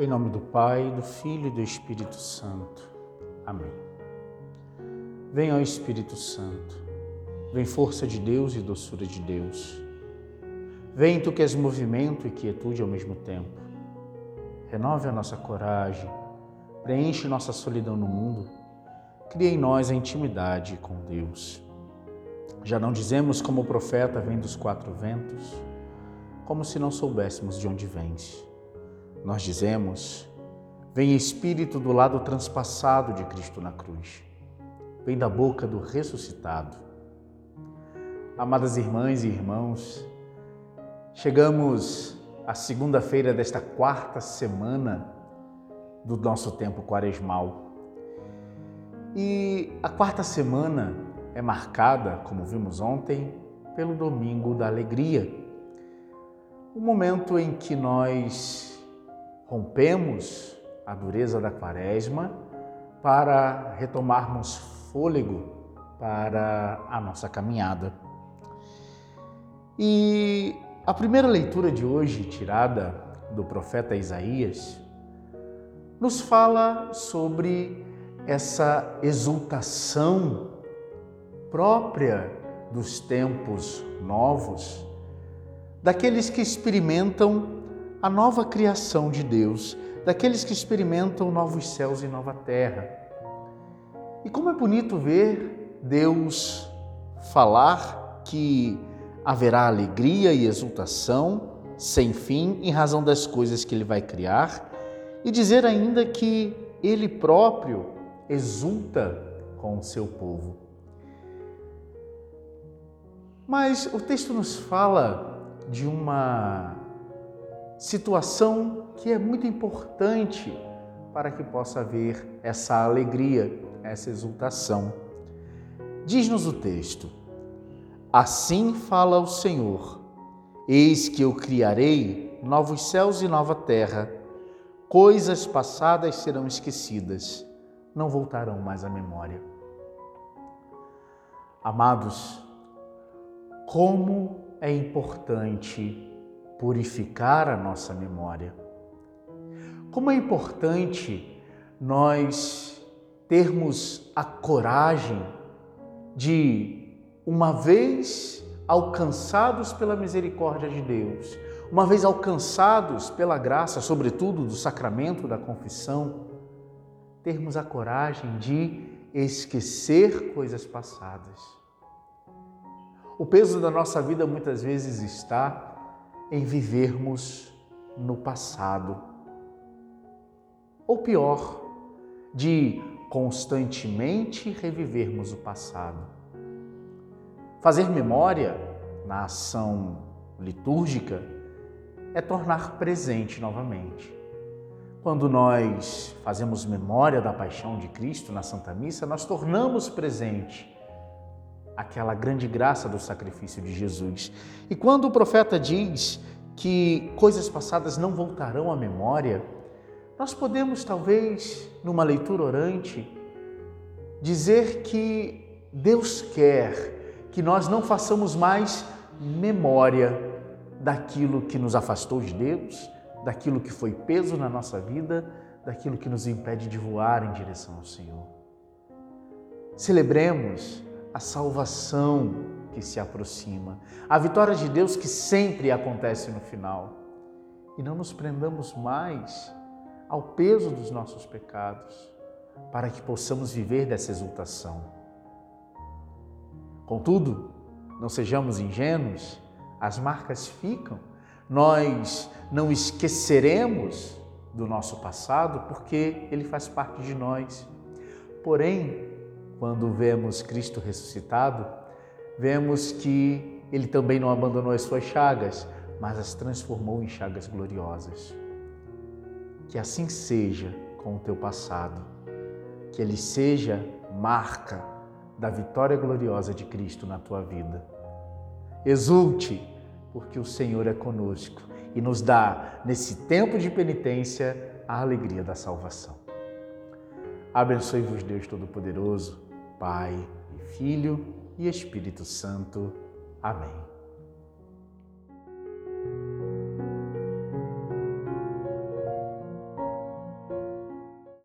Em nome do Pai, do Filho e do Espírito Santo. Amém. Vem, ó Espírito Santo, vem força de Deus e doçura de Deus. Vem tu que és movimento e quietude ao mesmo tempo. Renove a nossa coragem, preenche nossa solidão no mundo, cria em nós a intimidade com Deus. Já não dizemos como o profeta vem dos quatro ventos, como se não soubéssemos de onde vens nós dizemos: Vem Espírito do lado transpassado de Cristo na cruz, vem da boca do ressuscitado. Amadas irmãs e irmãos, chegamos à segunda-feira desta quarta semana do nosso tempo quaresmal. E a quarta semana é marcada, como vimos ontem, pelo domingo da alegria, o momento em que nós rompemos a dureza da quaresma para retomarmos fôlego para a nossa caminhada. E a primeira leitura de hoje, tirada do profeta Isaías, nos fala sobre essa exultação própria dos tempos novos, daqueles que experimentam a nova criação de Deus, daqueles que experimentam novos céus e nova terra. E como é bonito ver Deus falar que haverá alegria e exultação sem fim em razão das coisas que ele vai criar e dizer ainda que ele próprio exulta com o seu povo. Mas o texto nos fala de uma situação que é muito importante para que possa haver essa alegria, essa exultação. Diz-nos o texto: Assim fala o Senhor: Eis que eu criarei novos céus e nova terra. Coisas passadas serão esquecidas, não voltarão mais à memória. Amados, como é importante purificar a nossa memória. Como é importante nós termos a coragem de, uma vez alcançados pela misericórdia de Deus, uma vez alcançados pela graça, sobretudo do sacramento da confissão, termos a coragem de esquecer coisas passadas. O peso da nossa vida muitas vezes está em vivermos no passado. Ou pior, de constantemente revivermos o passado. Fazer memória na ação litúrgica é tornar presente novamente. Quando nós fazemos memória da paixão de Cristo na Santa Missa, nós tornamos presente aquela grande graça do sacrifício de Jesus. E quando o profeta diz que coisas passadas não voltarão à memória, nós podemos talvez, numa leitura orante, dizer que Deus quer que nós não façamos mais memória daquilo que nos afastou de Deus, daquilo que foi peso na nossa vida, daquilo que nos impede de voar em direção ao Senhor. Celebremos a salvação que se aproxima, a vitória de Deus que sempre acontece no final. E não nos prendamos mais ao peso dos nossos pecados, para que possamos viver dessa exultação. Contudo, não sejamos ingênuos, as marcas ficam, nós não esqueceremos do nosso passado porque ele faz parte de nós. Porém, quando vemos Cristo ressuscitado, vemos que ele também não abandonou as suas chagas, mas as transformou em chagas gloriosas. Que assim seja com o teu passado, que ele seja marca da vitória gloriosa de Cristo na tua vida. Exulte, porque o Senhor é conosco e nos dá, nesse tempo de penitência, a alegria da salvação. Abençoe-vos, Deus Todo-Poderoso. Pai e Filho e Espírito Santo. Amém.